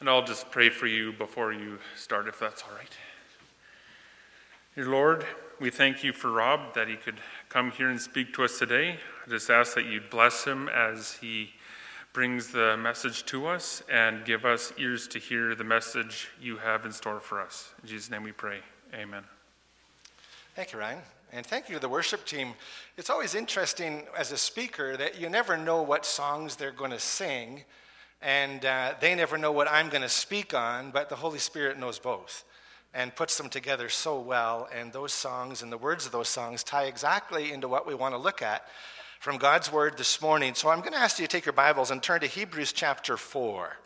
And I'll just pray for you before you start, if that's all right. Dear Lord, we thank you for Rob that he could come here and speak to us today. I just ask that you'd bless him as he brings the message to us and give us ears to hear the message you have in store for us. In Jesus' name we pray. Amen. Thank you, Ryan. And thank you to the worship team. It's always interesting as a speaker that you never know what songs they're going to sing and uh, they never know what I'm going to speak on, but the Holy Spirit knows both and puts them together so well. And those songs and the words of those songs tie exactly into what we want to look at from God's Word this morning. So I'm going to ask you to take your Bibles and turn to Hebrews chapter 4.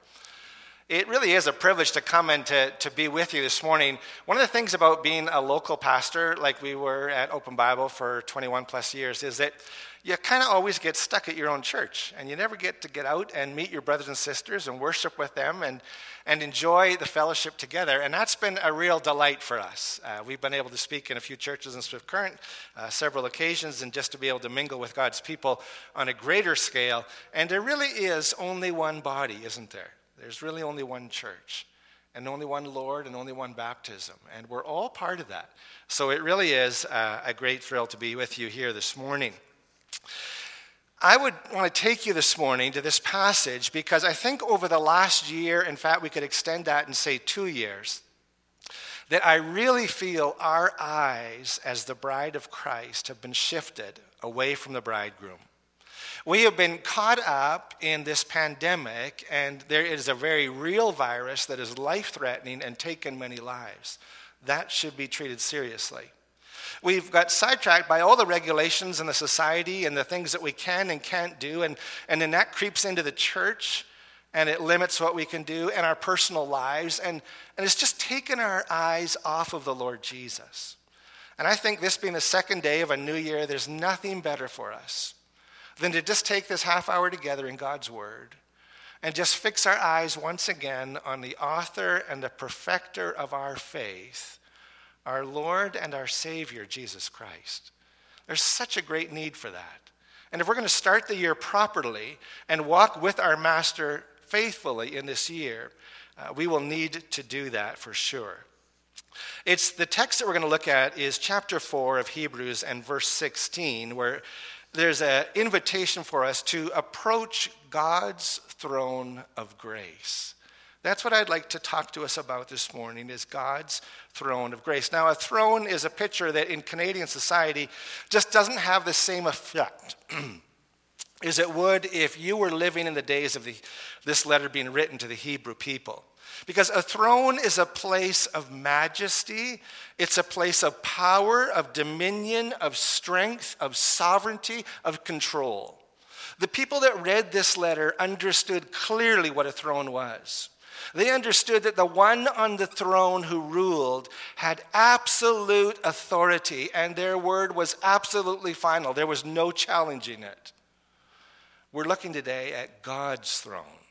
It really is a privilege to come and to, to be with you this morning. One of the things about being a local pastor, like we were at Open Bible for 21 plus years, is that you kind of always get stuck at your own church and you never get to get out and meet your brothers and sisters and worship with them and, and enjoy the fellowship together. And that's been a real delight for us. Uh, we've been able to speak in a few churches in Swift Current, uh, several occasions, and just to be able to mingle with God's people on a greater scale. And there really is only one body, isn't there? There's really only one church and only one Lord and only one baptism. And we're all part of that. So it really is uh, a great thrill to be with you here this morning. I would want to take you this morning to this passage because I think over the last year, in fact, we could extend that and say two years, that I really feel our eyes as the bride of Christ have been shifted away from the bridegroom. We have been caught up in this pandemic, and there is a very real virus that is life threatening and taken many lives. That should be treated seriously. We've got sidetracked by all the regulations in the society and the things that we can and can't do. And, and then that creeps into the church and it limits what we can do in our personal lives. And, and it's just taken our eyes off of the Lord Jesus. And I think this being the second day of a new year, there's nothing better for us than to just take this half hour together in God's Word and just fix our eyes once again on the author and the perfecter of our faith our Lord and our Savior, Jesus Christ. There's such a great need for that. And if we're going to start the year properly and walk with our Master faithfully in this year, uh, we will need to do that for sure. It's the text that we're going to look at is chapter 4 of Hebrews and verse 16, where there's an invitation for us to approach God's throne of grace. That's what I'd like to talk to us about this morning is God's throne of grace. Now, a throne is a picture that in Canadian society just doesn't have the same effect as it would if you were living in the days of the, this letter being written to the Hebrew people. Because a throne is a place of majesty, it's a place of power, of dominion, of strength, of sovereignty, of control. The people that read this letter understood clearly what a throne was. They understood that the one on the throne who ruled had absolute authority, and their word was absolutely final. There was no challenging it. We're looking today at God's throne.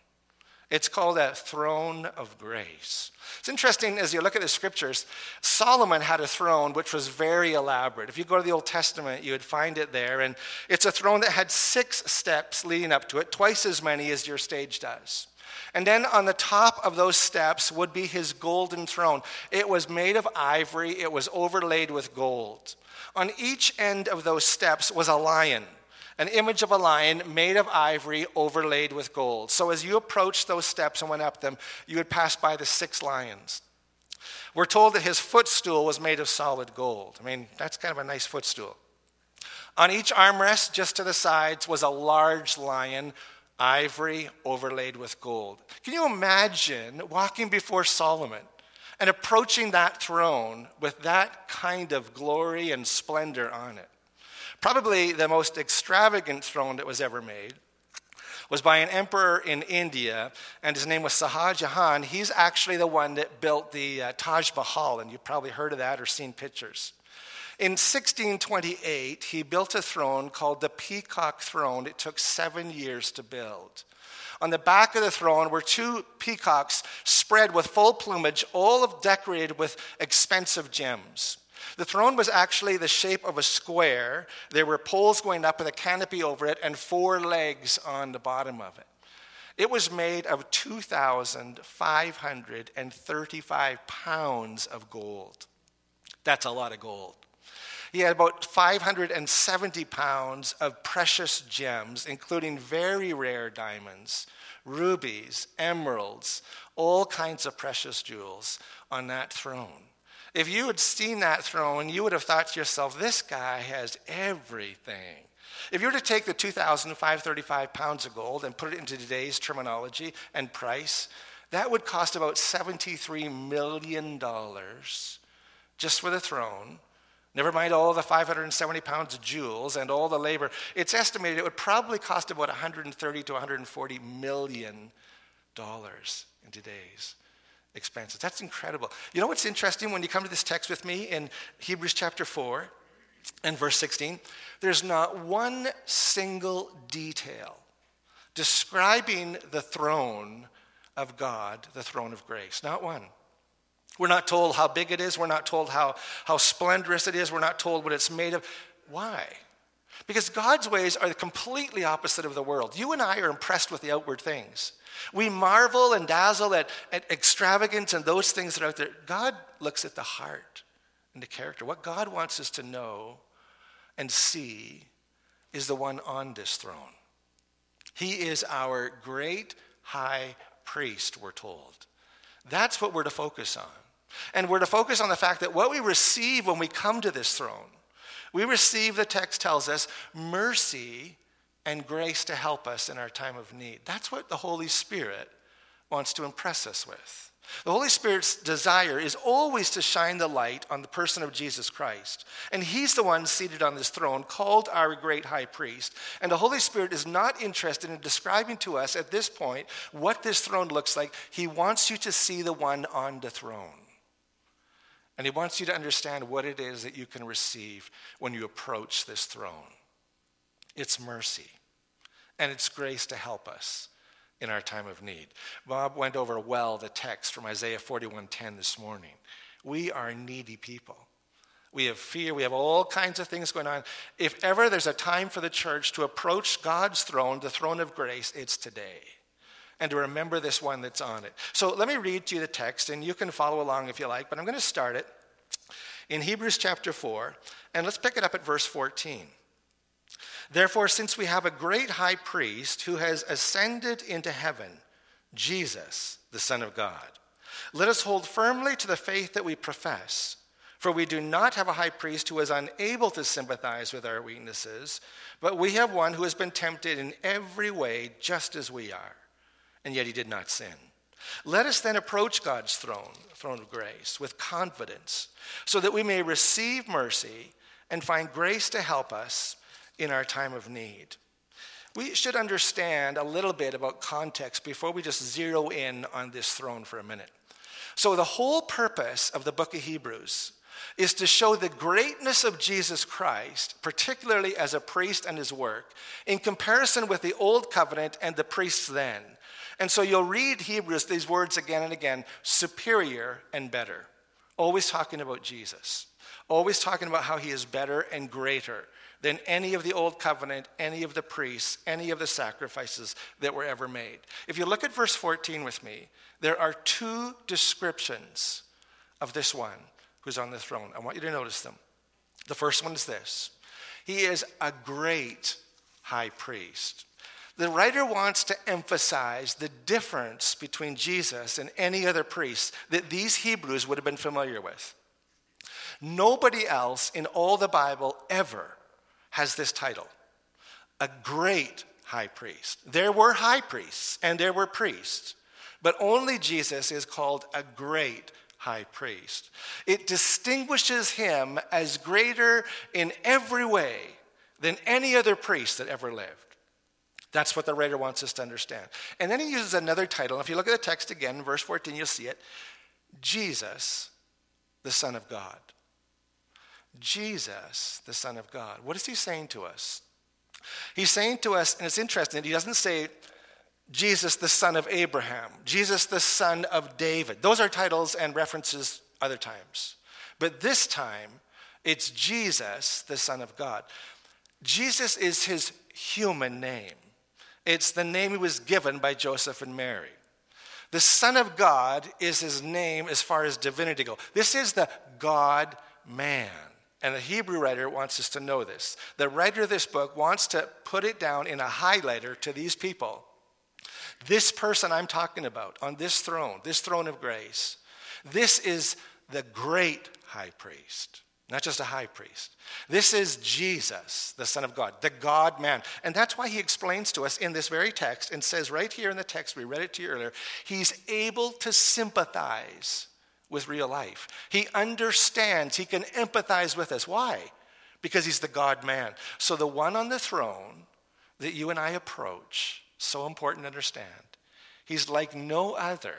It's called a throne of grace. It's interesting as you look at the scriptures, Solomon had a throne which was very elaborate. If you go to the Old Testament, you would find it there. And it's a throne that had six steps leading up to it, twice as many as your stage does. And then on the top of those steps would be his golden throne. It was made of ivory, it was overlaid with gold. On each end of those steps was a lion, an image of a lion made of ivory overlaid with gold. So as you approached those steps and went up them, you would pass by the six lions. We're told that his footstool was made of solid gold. I mean, that's kind of a nice footstool. On each armrest, just to the sides, was a large lion ivory overlaid with gold. Can you imagine walking before Solomon and approaching that throne with that kind of glory and splendor on it? Probably the most extravagant throne that was ever made was by an emperor in India, and his name was Shah Jahan. He's actually the one that built the uh, Taj Mahal, and you've probably heard of that or seen pictures. In 1628, he built a throne called the Peacock Throne. It took seven years to build. On the back of the throne were two peacocks spread with full plumage, all of decorated with expensive gems. The throne was actually the shape of a square. There were poles going up with a canopy over it and four legs on the bottom of it. It was made of 2,535 pounds of gold. That's a lot of gold. He had about 570 pounds of precious gems, including very rare diamonds, rubies, emeralds, all kinds of precious jewels on that throne. If you had seen that throne, you would have thought to yourself, this guy has everything. If you were to take the 2,535 pounds of gold and put it into today's terminology and price, that would cost about $73 million just for the throne. Never mind all the 570 pounds of jewels and all the labor. It's estimated it would probably cost about 130 to 140 million dollars in today's That's incredible. You know what's interesting when you come to this text with me in Hebrews chapter 4 and verse 16? There's not one single detail describing the throne of God, the throne of grace. Not one. We're not told how big it is. We're not told how, how splendorous it is. We're not told what it's made of. Why? Because God's ways are completely opposite of the world. You and I are impressed with the outward things. We marvel and dazzle at, at extravagance and those things that are out there. God looks at the heart and the character. What God wants us to know and see is the one on this throne. He is our great high priest, we're told. That's what we're to focus on. And we're to focus on the fact that what we receive when we come to this throne, we receive, the text tells us, mercy and grace to help us in our time of need. That's what the Holy Spirit wants to impress us with. The Holy Spirit's desire is always to shine the light on the person of Jesus Christ. And He's the one seated on this throne, called our great high priest. And the Holy Spirit is not interested in describing to us at this point what this throne looks like. He wants you to see the one on the throne. And He wants you to understand what it is that you can receive when you approach this throne it's mercy, and it's grace to help us in our time of need. Bob went over well the text from Isaiah 41:10 this morning. We are needy people. We have fear. We have all kinds of things going on. If ever there's a time for the church to approach God's throne, the throne of grace, it's today. And to remember this one that's on it. So let me read to you the text, and you can follow along if you like, but I'm going to start it in Hebrews chapter 4, and let's pick it up at verse 14. Therefore, since we have a great high priest who has ascended into heaven, Jesus, the Son of God, let us hold firmly to the faith that we profess. For we do not have a high priest who is unable to sympathize with our weaknesses, but we have one who has been tempted in every way just as we are, and yet he did not sin. Let us then approach God's throne, throne of grace, with confidence, so that we may receive mercy and find grace to help us in our time of need. We should understand a little bit about context before we just zero in on this throne for a minute. So, the whole purpose of the book of Hebrews is to show the greatness of Jesus Christ, particularly as a priest and his work, in comparison with the old covenant and the priests then. And so you'll read Hebrews, these words again and again superior and better. Always talking about Jesus, always talking about how he is better and greater than any of the old covenant, any of the priests, any of the sacrifices that were ever made. If you look at verse 14 with me, there are two descriptions of this one who's on the throne. I want you to notice them. The first one is this He is a great high priest. The writer wants to emphasize the difference between Jesus and any other priest that these Hebrews would have been familiar with. Nobody else in all the Bible ever has this title a great high priest. There were high priests and there were priests, but only Jesus is called a great high priest. It distinguishes him as greater in every way than any other priest that ever lived. That's what the writer wants us to understand. And then he uses another title. If you look at the text again, verse 14, you'll see it Jesus, the Son of God. Jesus, the Son of God. What is he saying to us? He's saying to us, and it's interesting, he doesn't say Jesus, the son of Abraham, Jesus, the son of David. Those are titles and references other times. But this time, it's Jesus, the Son of God. Jesus is his human name. It's the name he was given by Joseph and Mary. The Son of God is his name as far as divinity go. This is the God man. And the Hebrew writer wants us to know this. The writer of this book wants to put it down in a highlighter to these people. This person I'm talking about on this throne, this throne of grace, this is the great high priest, not just a high priest. This is Jesus, the Son of God, the God man. And that's why he explains to us in this very text and says right here in the text, we read it to you earlier, he's able to sympathize with real life. He understands, he can empathize with us. Why? Because he's the God man. So the one on the throne that you and I approach, so important to understand, he's like no other.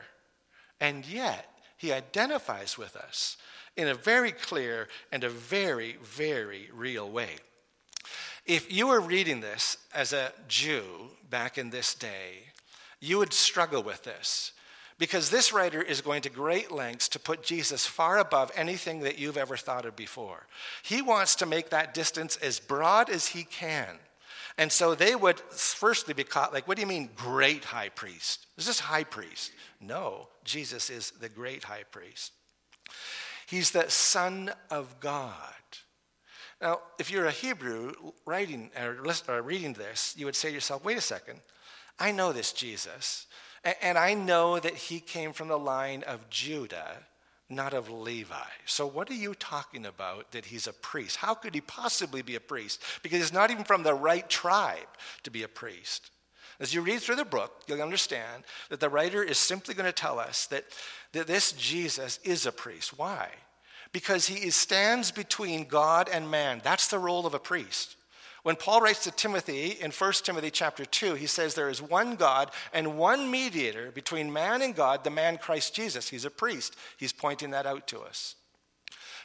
And yet, he identifies with us in a very clear and a very, very real way. If you were reading this as a Jew back in this day, you would struggle with this because this writer is going to great lengths to put Jesus far above anything that you've ever thought of before. He wants to make that distance as broad as he can. And so they would firstly be caught like, what do you mean, great high priest? Is this high priest? No, Jesus is the great high priest. He's the Son of God. Now, if you're a Hebrew writing or reading this, you would say to yourself, wait a second, I know this Jesus. And I know that he came from the line of Judah, not of Levi. So, what are you talking about that he's a priest? How could he possibly be a priest? Because he's not even from the right tribe to be a priest. As you read through the book, you'll understand that the writer is simply going to tell us that, that this Jesus is a priest. Why? Because he stands between God and man. That's the role of a priest. When Paul writes to Timothy in 1 Timothy chapter 2, he says there is one God and one mediator between man and God, the man Christ Jesus. He's a priest. He's pointing that out to us.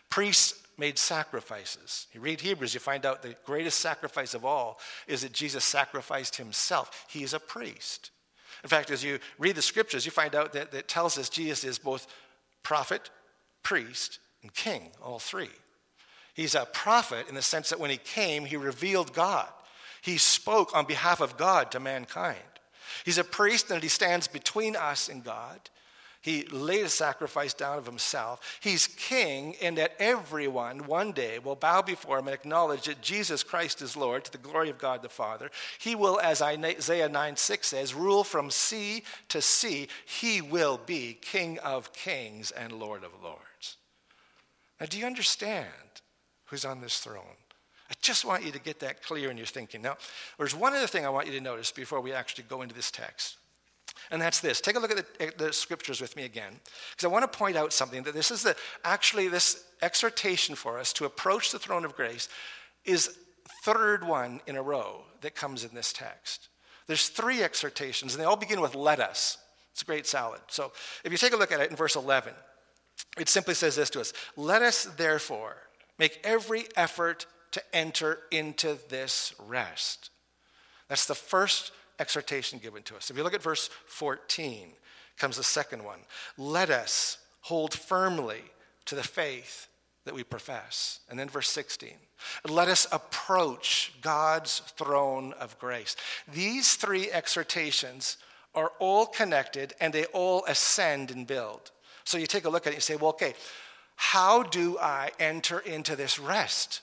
Priests made sacrifices. You read Hebrews, you find out the greatest sacrifice of all is that Jesus sacrificed himself. He is a priest. In fact, as you read the scriptures, you find out that it tells us Jesus is both prophet, priest, and king, all three. He's a prophet in the sense that when he came, he revealed God. He spoke on behalf of God to mankind. He's a priest and he stands between us and God. He laid a sacrifice down of himself. He's king in that everyone one day will bow before him and acknowledge that Jesus Christ is Lord to the glory of God the Father. He will, as Isaiah 9 6 says, rule from sea to sea. He will be King of kings and Lord of lords. Now, do you understand who's on this throne. I just want you to get that clear in your thinking. Now, there's one other thing I want you to notice before we actually go into this text. And that's this. Take a look at the, the scriptures with me again, because I want to point out something that this is the, actually this exhortation for us to approach the throne of grace is third one in a row that comes in this text. There's three exhortations, and they all begin with let us. It's a great salad. So if you take a look at it in verse 11, it simply says this to us Let us therefore Make every effort to enter into this rest. That's the first exhortation given to us. If you look at verse 14, comes the second one. Let us hold firmly to the faith that we profess. And then verse 16. Let us approach God's throne of grace. These three exhortations are all connected and they all ascend and build. So you take a look at it and you say, well, okay, how do I enter into this rest?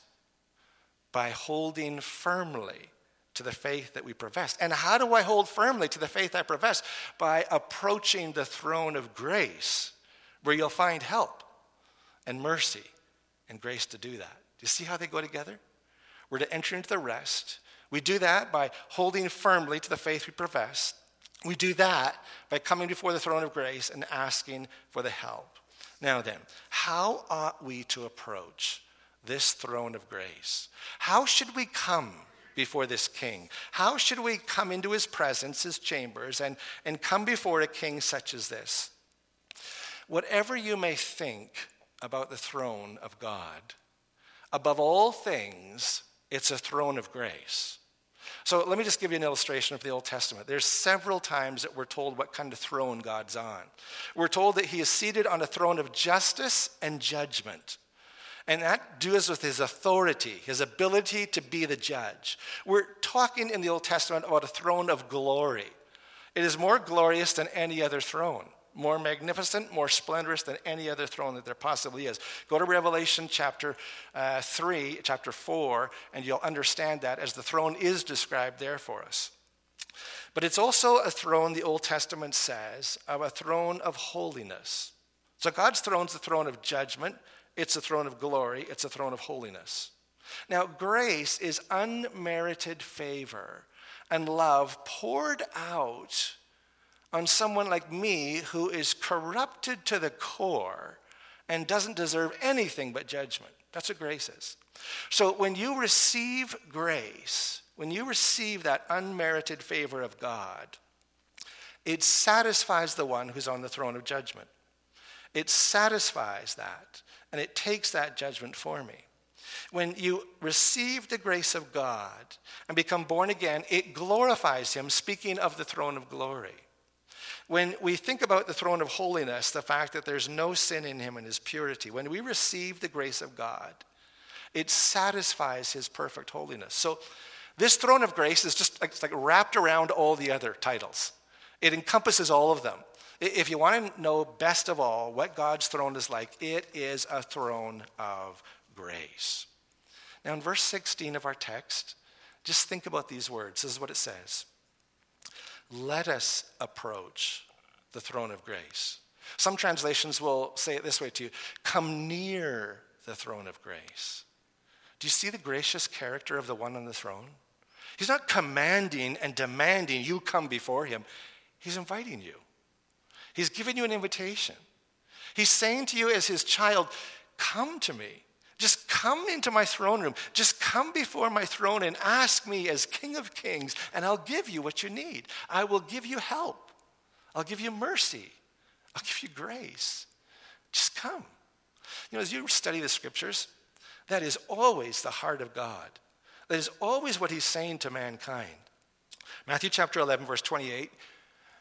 By holding firmly to the faith that we profess. And how do I hold firmly to the faith I profess? By approaching the throne of grace, where you'll find help and mercy and grace to do that. Do you see how they go together? We're to enter into the rest. We do that by holding firmly to the faith we profess. We do that by coming before the throne of grace and asking for the help. Now then, how ought we to approach this throne of grace? How should we come before this king? How should we come into his presence, his chambers, and, and come before a king such as this? Whatever you may think about the throne of God, above all things, it's a throne of grace. So let me just give you an illustration of the Old Testament. There's several times that we're told what kind of throne God's on. We're told that he is seated on a throne of justice and judgment. And that deals with his authority, his ability to be the judge. We're talking in the Old Testament about a throne of glory. It is more glorious than any other throne, more magnificent, more splendorous than any other throne that there possibly is. Go to Revelation chapter uh, 3, chapter 4, and you'll understand that as the throne is described there for us. But it's also a throne, the Old Testament says, of a throne of holiness. So God's throne is the throne of judgment, it's a throne of glory, it's a throne of holiness. Now, grace is unmerited favor and love poured out on someone like me who is corrupted to the core and doesn't deserve anything but judgment. That's what grace is. So when you receive grace, when you receive that unmerited favor of God, it satisfies the one who's on the throne of judgment. It satisfies that, and it takes that judgment for me. When you receive the grace of God and become born again, it glorifies Him, speaking of the throne of glory. When we think about the throne of holiness, the fact that there's no sin in Him and His purity, when we receive the grace of God, it satisfies His perfect holiness. So, this throne of grace is just like, like wrapped around all the other titles. It encompasses all of them. If you want to know best of all what God's throne is like, it is a throne of grace. Now, in verse 16 of our text, just think about these words. This is what it says Let us approach the throne of grace. Some translations will say it this way to you Come near the throne of grace. Do you see the gracious character of the one on the throne? He's not commanding and demanding you come before him, he's inviting you. He's giving you an invitation. He's saying to you as his child, Come to me. Just come into my throne room. Just come before my throne and ask me as King of Kings, and I'll give you what you need. I will give you help. I'll give you mercy. I'll give you grace. Just come. You know, as you study the scriptures, that is always the heart of God. That is always what he's saying to mankind. Matthew chapter 11, verse 28,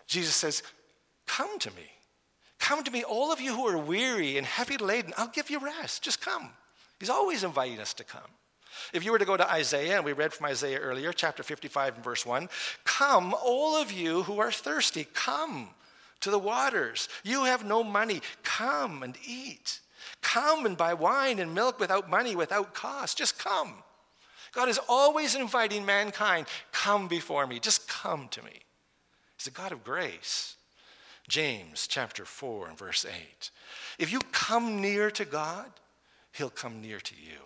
Jesus says, Come to me. Come to me, all of you who are weary and heavy laden. I'll give you rest. Just come. He's always inviting us to come. If you were to go to Isaiah, and we read from Isaiah earlier, chapter 55 and verse 1 Come, all of you who are thirsty, come to the waters. You have no money, come and eat. Come and buy wine and milk without money, without cost. Just come. God is always inviting mankind, come before me. Just come to me. He's a God of grace. James chapter 4 and verse 8. If you come near to God, he'll come near to you.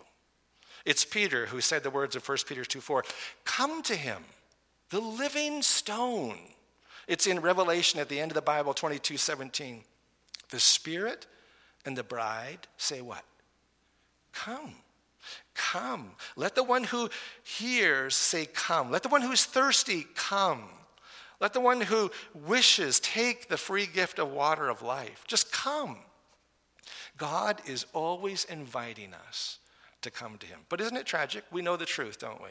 It's Peter who said the words of 1 Peter 2 4 Come to him, the living stone. It's in Revelation at the end of the Bible 22 17. The Spirit and the bride say what? Come. Come. Let the one who hears say, Come. Let the one who is thirsty come. Let the one who wishes take the free gift of water of life. Just come. God is always inviting us to come to him. But isn't it tragic? We know the truth, don't we?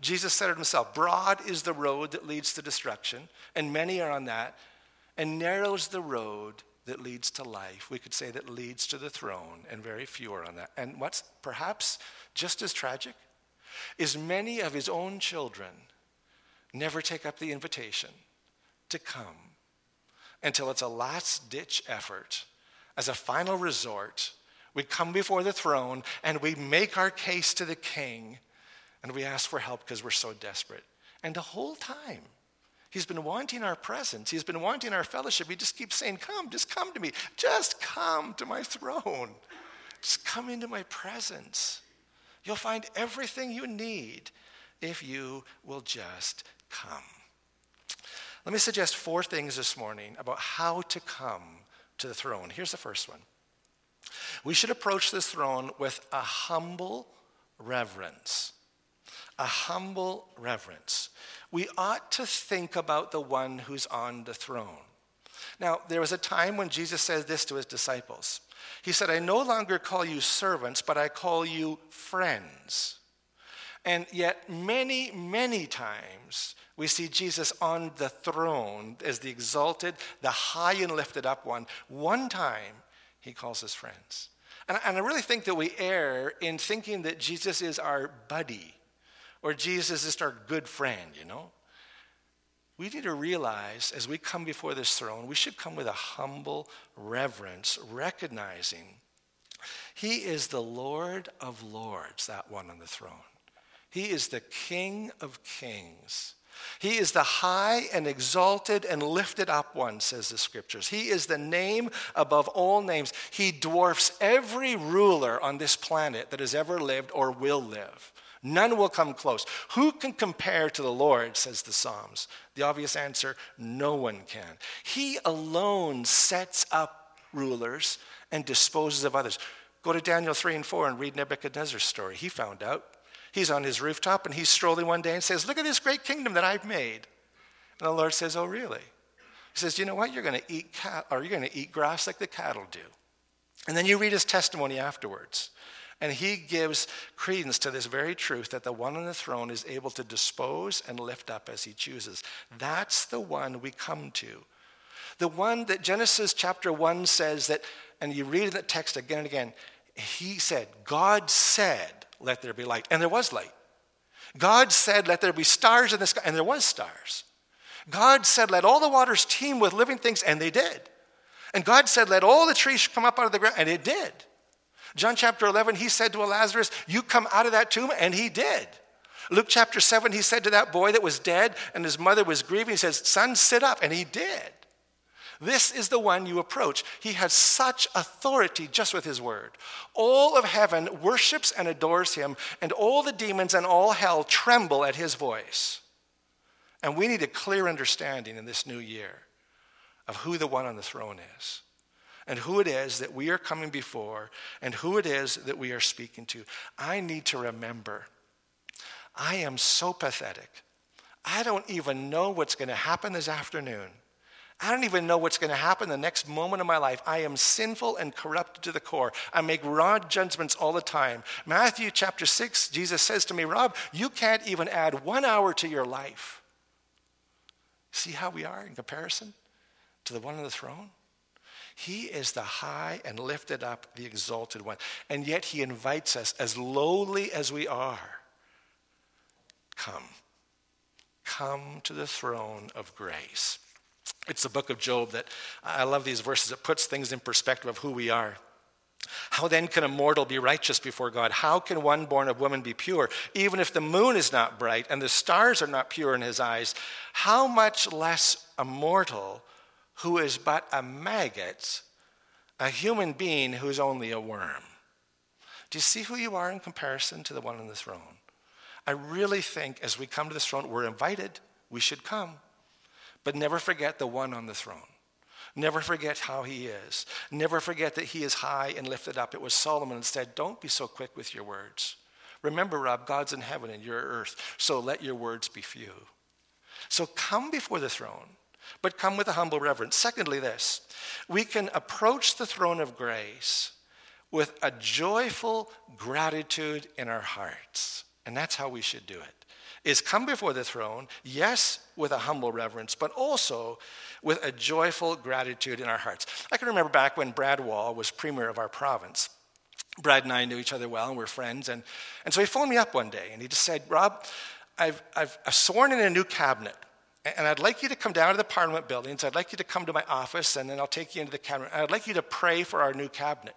Jesus said it himself Broad is the road that leads to destruction, and many are on that, and narrow is the road that leads to life. We could say that leads to the throne, and very few are on that. And what's perhaps just as tragic is many of his own children never take up the invitation to come until it's a last ditch effort. As a final resort, we come before the throne and we make our case to the king and we ask for help because we're so desperate. And the whole time, he's been wanting our presence, he's been wanting our fellowship. He just keeps saying, Come, just come to me. Just come to my throne. Just come into my presence. You'll find everything you need if you will just come. Let me suggest four things this morning about how to come to the throne. Here's the first one we should approach this throne with a humble reverence. A humble reverence. We ought to think about the one who's on the throne. Now, there was a time when Jesus said this to his disciples. He said, I no longer call you servants, but I call you friends. And yet, many, many times, we see Jesus on the throne as the exalted, the high and lifted up one. One time, he calls his friends. And, and I really think that we err in thinking that Jesus is our buddy or Jesus is our good friend, you know? We need to realize as we come before this throne, we should come with a humble reverence, recognizing he is the Lord of lords, that one on the throne. He is the King of kings. He is the high and exalted and lifted up one, says the scriptures. He is the name above all names. He dwarfs every ruler on this planet that has ever lived or will live. None will come close. Who can compare to the Lord, says the Psalms? The obvious answer no one can. He alone sets up rulers and disposes of others. Go to Daniel 3 and 4 and read Nebuchadnezzar's story. He found out. He's on his rooftop and he's strolling one day and says, Look at this great kingdom that I've made. And the Lord says, Oh, really? He says, You know what? You're going to eat cat, or you're going to eat grass like the cattle do. And then you read his testimony afterwards. And he gives credence to this very truth that the one on the throne is able to dispose and lift up as he chooses. That's the one we come to. The one that Genesis chapter 1 says that, and you read in the text again and again, he said, God said, let there be light. And there was light. God said, let there be stars in the sky. And there was stars. God said, let all the waters teem with living things. And they did. And God said, let all the trees come up out of the ground. And it did. John chapter 11, he said to Lazarus, You come out of that tomb, and he did. Luke chapter 7, he said to that boy that was dead and his mother was grieving, He says, Son, sit up, and he did. This is the one you approach. He has such authority just with his word. All of heaven worships and adores him, and all the demons and all hell tremble at his voice. And we need a clear understanding in this new year of who the one on the throne is and who it is that we are coming before and who it is that we are speaking to. I need to remember I am so pathetic. I don't even know what's going to happen this afternoon. I don't even know what's going to happen the next moment of my life. I am sinful and corrupted to the core. I make wrong judgments all the time. Matthew chapter 6, Jesus says to me, Rob, you can't even add one hour to your life. See how we are in comparison to the one on the throne? He is the high and lifted up, the exalted one. And yet he invites us, as lowly as we are, come. Come to the throne of grace. It's the book of Job that I love these verses. It puts things in perspective of who we are. How then can a mortal be righteous before God? How can one born of woman be pure? Even if the moon is not bright and the stars are not pure in his eyes, how much less a mortal who is but a maggot, a human being who's only a worm. Do you see who you are in comparison to the one on the throne? I really think as we come to the throne, we're invited, we should come. But never forget the one on the throne. Never forget how he is. Never forget that he is high and lifted up. It was Solomon that said, Don't be so quick with your words. Remember, Rob, God's in heaven and you're earth, so let your words be few. So come before the throne but come with a humble reverence. Secondly, this we can approach the throne of grace with a joyful gratitude in our hearts. And that's how we should do it. Is come before the throne, yes, with a humble reverence, but also with a joyful gratitude in our hearts. I can remember back when Brad Wall was premier of our province. Brad and I knew each other well and we're friends. And, and so he phoned me up one day and he just said, Rob, I've, I've, I've sworn in a new cabinet. And I'd like you to come down to the Parliament buildings. I'd like you to come to my office, and then I'll take you into the cabinet. I'd like you to pray for our new cabinet.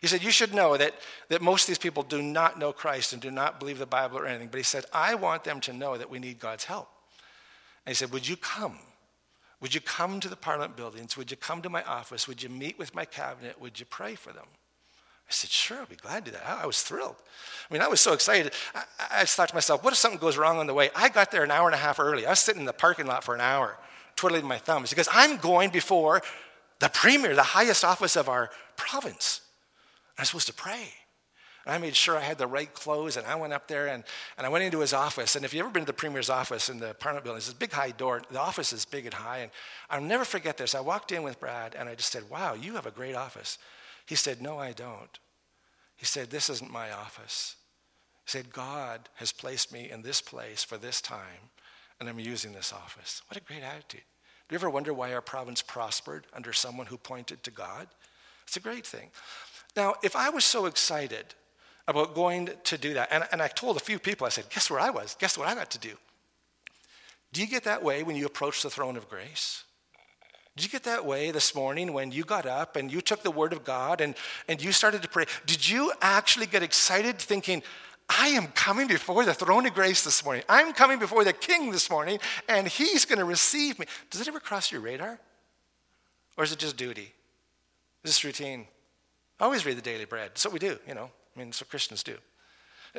He said, You should know that, that most of these people do not know Christ and do not believe the Bible or anything. But he said, I want them to know that we need God's help. And he said, Would you come? Would you come to the Parliament buildings? Would you come to my office? Would you meet with my cabinet? Would you pray for them? I said, sure, I'll be glad to do that. I was thrilled. I mean, I was so excited. I, I just thought to myself, what if something goes wrong on the way? I got there an hour and a half early. I was sitting in the parking lot for an hour, twiddling my thumbs, because I'm going before the premier, the highest office of our province. I'm supposed to pray. And I made sure I had the right clothes, and I went up there and, and I went into his office. And if you've ever been to the premier's office in the Parliament building, it's this big high door. The office is big and high. And I'll never forget this. I walked in with Brad, and I just said, Wow, you have a great office. He said, No, I don't. He said, This isn't my office. He said, God has placed me in this place for this time, and I'm using this office. What a great attitude. Do you ever wonder why our province prospered under someone who pointed to God? It's a great thing. Now, if I was so excited about going to do that, and, and I told a few people, I said, Guess where I was? Guess what I got to do? Do you get that way when you approach the throne of grace? Did you get that way this morning when you got up and you took the word of God and, and you started to pray? Did you actually get excited thinking, I am coming before the throne of grace this morning. I'm coming before the king this morning, and he's going to receive me. Does it ever cross your radar? Or is it just duty? Is this routine? I always read the daily bread. That's what we do, you know. I mean, that's what Christians do.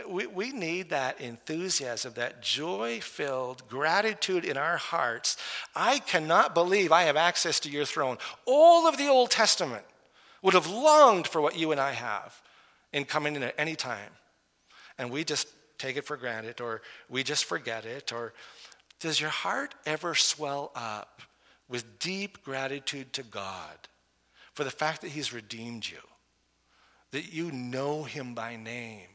We, we need that enthusiasm, that joy filled gratitude in our hearts. I cannot believe I have access to your throne. All of the Old Testament would have longed for what you and I have in coming in at any time. And we just take it for granted or we just forget it. Or does your heart ever swell up with deep gratitude to God for the fact that He's redeemed you, that you know Him by name?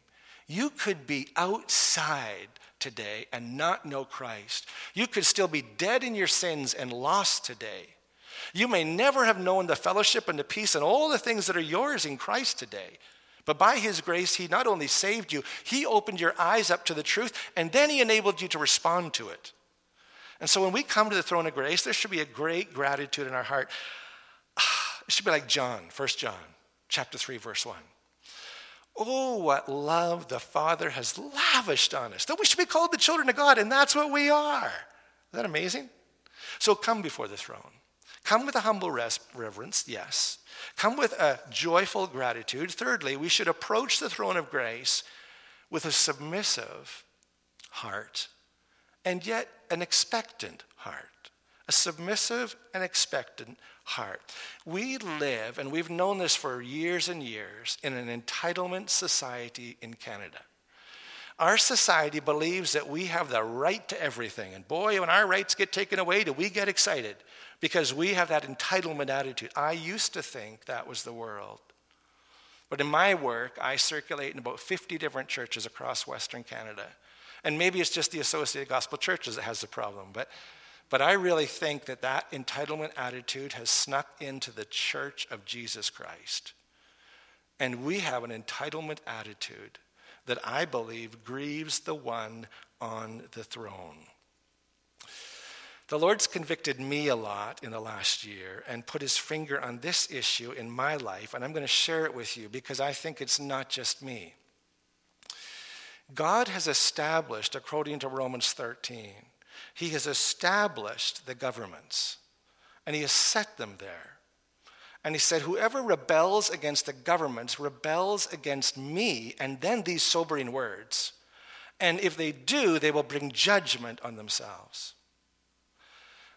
You could be outside today and not know Christ. You could still be dead in your sins and lost today. You may never have known the fellowship and the peace and all the things that are yours in Christ today. But by His grace, He not only saved you, He opened your eyes up to the truth, and then He enabled you to respond to it. And so when we come to the throne of grace, there should be a great gratitude in our heart. Ah, it should be like John, 1 John, chapter 3, verse 1. Oh, what love the Father has lavished on us. That we should be called the children of God, and that's what we are. Isn't that amazing? So come before the throne. Come with a humble reverence, yes. Come with a joyful gratitude. Thirdly, we should approach the throne of grace with a submissive heart and yet an expectant heart. A submissive and expectant heart. We live, and we've known this for years and years, in an entitlement society in Canada. Our society believes that we have the right to everything. And boy, when our rights get taken away, do we get excited because we have that entitlement attitude. I used to think that was the world. But in my work, I circulate in about 50 different churches across Western Canada. And maybe it's just the Associated Gospel Churches that has the problem. But but I really think that that entitlement attitude has snuck into the church of Jesus Christ. And we have an entitlement attitude that I believe grieves the one on the throne. The Lord's convicted me a lot in the last year and put his finger on this issue in my life, and I'm going to share it with you because I think it's not just me. God has established, according to Romans 13, he has established the governments and he has set them there. And he said, Whoever rebels against the governments rebels against me. And then these sobering words. And if they do, they will bring judgment on themselves.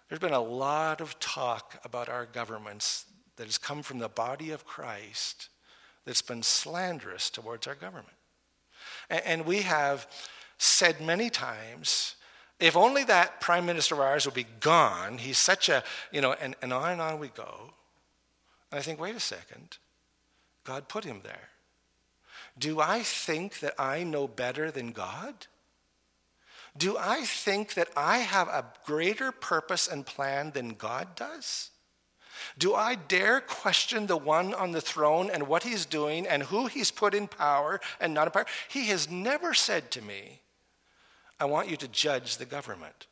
There's been a lot of talk about our governments that has come from the body of Christ that's been slanderous towards our government. And we have said many times if only that prime minister of ours would be gone, he's such a, you know, and, and on and on we go. And I think, wait a second, God put him there. Do I think that I know better than God? Do I think that I have a greater purpose and plan than God does? Do I dare question the one on the throne and what he's doing and who he's put in power and not in power? He has never said to me, I want you to judge the government.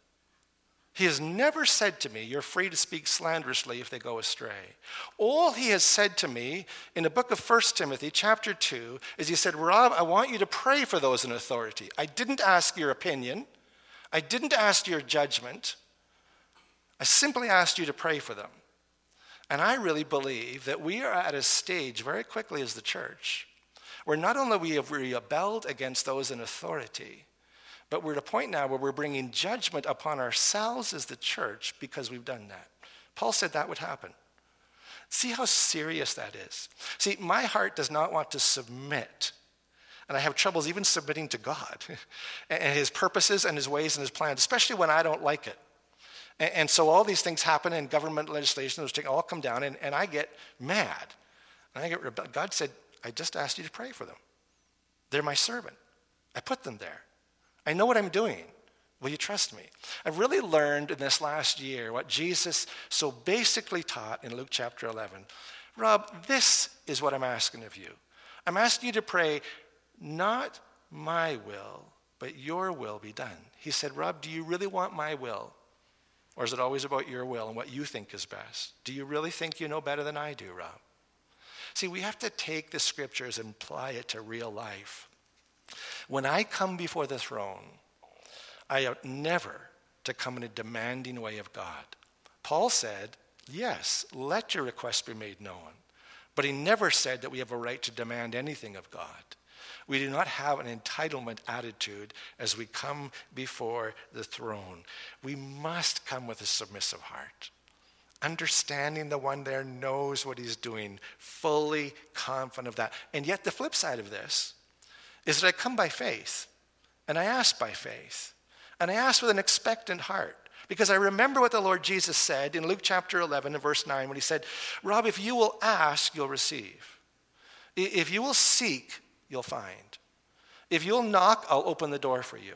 He has never said to me, You're free to speak slanderously if they go astray. All he has said to me in the book of 1 Timothy, chapter 2, is he said, Rob, I want you to pray for those in authority. I didn't ask your opinion, I didn't ask your judgment. I simply asked you to pray for them. And I really believe that we are at a stage very quickly as the church where not only we rebelled against those in authority, but we're at a point now where we're bringing judgment upon ourselves as the church because we've done that. Paul said that would happen. See how serious that is. See, my heart does not want to submit. And I have troubles even submitting to God and his purposes and his ways and his plans, especially when I don't like it. And, so all these things happen in government legislation, those all come down, and, and I get mad. And I get God said, I just asked you to pray for them. They're my servant. I put them there. I know what I'm doing. Will you trust me? I've really learned in this last year what Jesus so basically taught in Luke chapter 11. Rob, this is what I'm asking of you. I'm asking you to pray, not my will, but your will be done. He said, Rob, do you really want my will? Or is it always about your will and what you think is best? Do you really think you know better than I do, Rob? See, we have to take the scriptures and apply it to real life. When I come before the throne, I ought never to come in a demanding way of God. Paul said, Yes, let your request be made known. But he never said that we have a right to demand anything of God. We do not have an entitlement attitude as we come before the throne. We must come with a submissive heart, understanding the one there knows what he's doing, fully confident of that. And yet, the flip side of this is that I come by faith, and I ask by faith, and I ask with an expectant heart. Because I remember what the Lord Jesus said in Luke chapter 11 and verse 9 when he said, Rob, if you will ask, you'll receive. If you will seek, you'll find. If you'll knock, I'll open the door for you.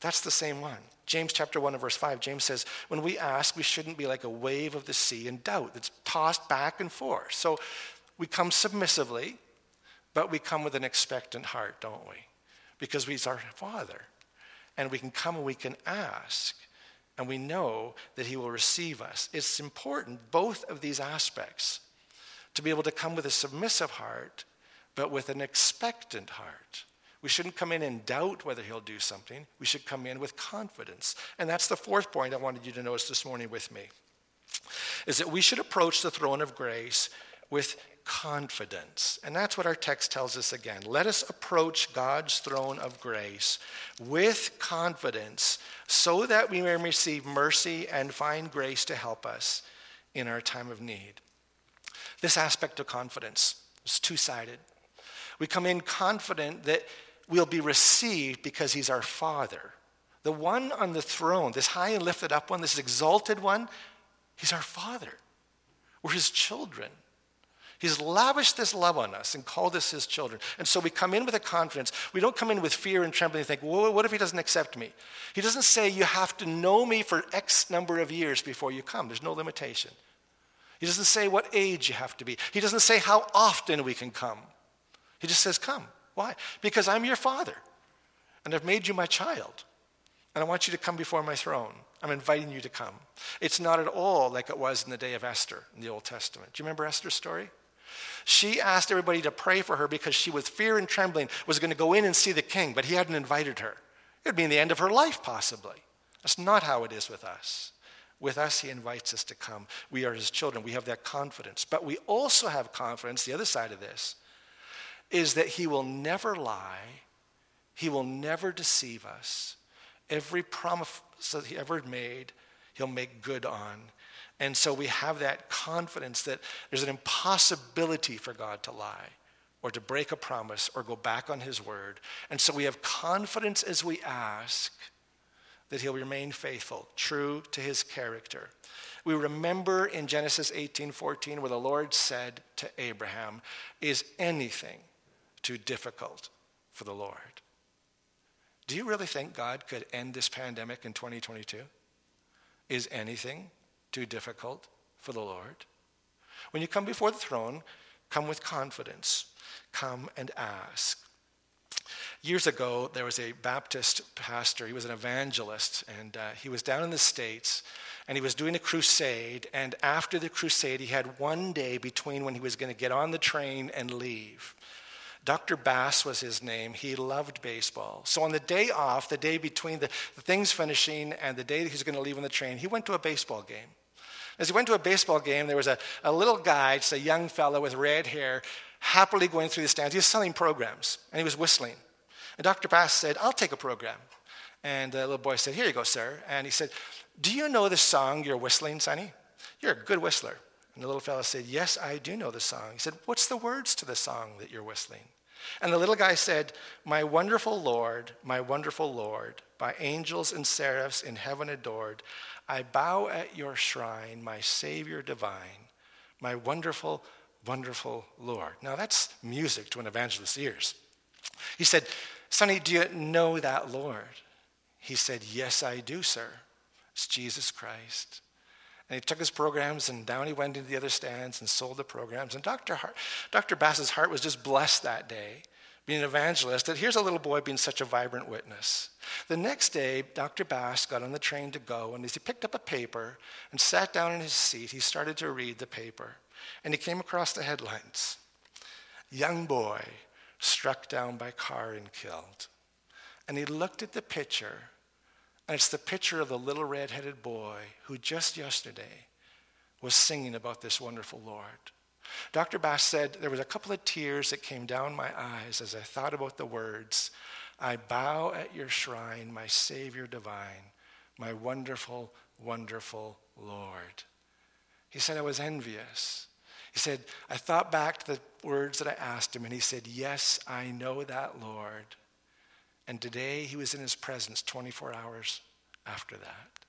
That's the same one. James chapter 1 and verse 5, James says, when we ask, we shouldn't be like a wave of the sea in doubt that's tossed back and forth. So we come submissively, but we come with an expectant heart, don't we? Because he's our Father. And we can come and we can ask, and we know that he will receive us. It's important, both of these aspects, to be able to come with a submissive heart but with an expectant heart. We shouldn't come in and doubt whether he'll do something. We should come in with confidence. And that's the fourth point I wanted you to notice this morning with me. Is that we should approach the throne of grace with confidence. And that's what our text tells us again. Let us approach God's throne of grace with confidence so that we may receive mercy and find grace to help us in our time of need. This aspect of confidence is two sided. We come in confident that we'll be received because he's our Father. The one on the throne, this high and lifted up one, this exalted one, he's our Father. We're his children. He's lavished this love on us and called us his children. And so we come in with a confidence. We don't come in with fear and trembling and think, well, what if he doesn't accept me? He doesn't say you have to know me for X number of years before you come. There's no limitation. He doesn't say what age you have to be. He doesn't say how often we can come. He just says, Come. Why? Because I'm your father, and I've made you my child, and I want you to come before my throne. I'm inviting you to come. It's not at all like it was in the day of Esther in the Old Testament. Do you remember Esther's story? She asked everybody to pray for her because she, with fear and trembling, was going to go in and see the king, but he hadn't invited her. It would be the end of her life, possibly. That's not how it is with us. With us, he invites us to come. We are his children. We have that confidence. But we also have confidence, the other side of this, is that he will never lie, he will never deceive us. Every promise that he ever made, he'll make good on. And so we have that confidence that there's an impossibility for God to lie or to break a promise or go back on his word. And so we have confidence as we ask that he'll remain faithful, true to his character. We remember in Genesis 18:14 where the Lord said to Abraham, "Is anything too difficult for the Lord. Do you really think God could end this pandemic in 2022? Is anything too difficult for the Lord? When you come before the throne, come with confidence. Come and ask. Years ago, there was a Baptist pastor. He was an evangelist, and uh, he was down in the States, and he was doing a crusade. And after the crusade, he had one day between when he was going to get on the train and leave. Dr. Bass was his name. He loved baseball. So on the day off, the day between the, the things finishing and the day that he was going to leave on the train, he went to a baseball game. As he went to a baseball game, there was a, a little guy, just a young fellow with red hair, happily going through the stands. He was selling programs, and he was whistling. And Dr. Bass said, I'll take a program. And the little boy said, Here you go, sir. And he said, Do you know the song you're whistling, Sonny? You're a good whistler. And the little fellow said, Yes, I do know the song. He said, What's the words to the song that you're whistling? And the little guy said, My wonderful Lord, my wonderful Lord, by angels and seraphs in heaven adored, I bow at your shrine, my Savior divine, my wonderful, wonderful Lord. Now that's music to an evangelist's ears. He said, Sonny, do you know that Lord? He said, Yes, I do, sir. It's Jesus Christ. And he took his programs and down he went into the other stands and sold the programs. And Dr. Hart, Dr. Bass's heart was just blessed that day, being an evangelist, that here's a little boy being such a vibrant witness. The next day, Dr. Bass got on the train to go, and as he picked up a paper and sat down in his seat, he started to read the paper. And he came across the headlines Young boy struck down by car and killed. And he looked at the picture and it's the picture of the little red headed boy who just yesterday was singing about this wonderful Lord. Dr. Bass said there was a couple of tears that came down my eyes as I thought about the words I bow at your shrine, my Savior divine, my wonderful, wonderful Lord. He said, I was envious. He said, I thought back to the words that I asked him, and he said, Yes, I know that, Lord. And today he was in his presence 24 hours after that.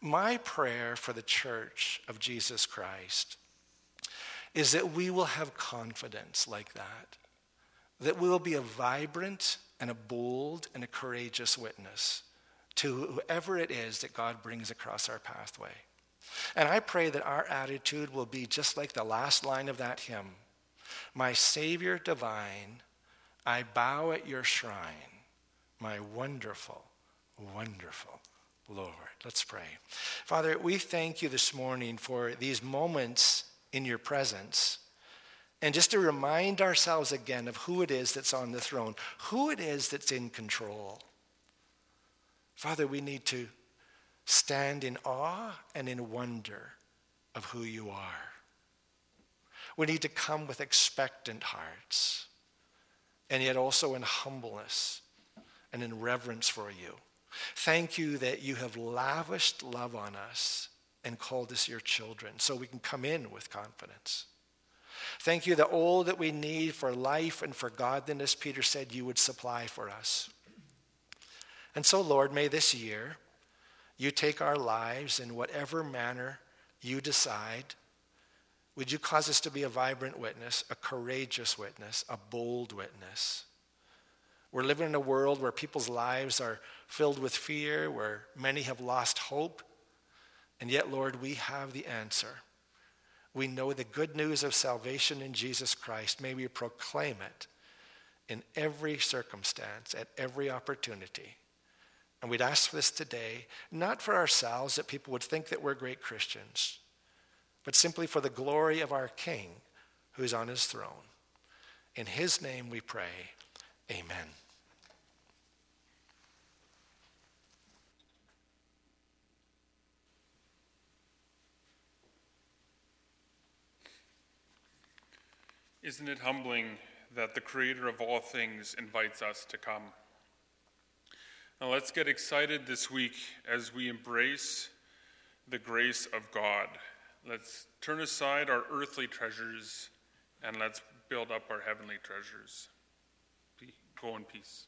My prayer for the church of Jesus Christ is that we will have confidence like that, that we will be a vibrant and a bold and a courageous witness to whoever it is that God brings across our pathway. And I pray that our attitude will be just like the last line of that hymn My Savior divine, I bow at your shrine my wonderful, wonderful Lord. Let's pray. Father, we thank you this morning for these moments in your presence. And just to remind ourselves again of who it is that's on the throne, who it is that's in control. Father, we need to stand in awe and in wonder of who you are. We need to come with expectant hearts and yet also in humbleness and in reverence for you. Thank you that you have lavished love on us and called us your children so we can come in with confidence. Thank you that all that we need for life and for godliness, Peter said, you would supply for us. And so, Lord, may this year you take our lives in whatever manner you decide. Would you cause us to be a vibrant witness, a courageous witness, a bold witness? We're living in a world where people's lives are filled with fear, where many have lost hope. And yet, Lord, we have the answer. We know the good news of salvation in Jesus Christ. May we proclaim it in every circumstance, at every opportunity. And we'd ask for this today, not for ourselves, that people would think that we're great Christians, but simply for the glory of our King who's on his throne. In his name we pray. Amen. Isn't it humbling that the Creator of all things invites us to come? Now let's get excited this week as we embrace the grace of God. Let's turn aside our earthly treasures and let's build up our heavenly treasures. Go in peace.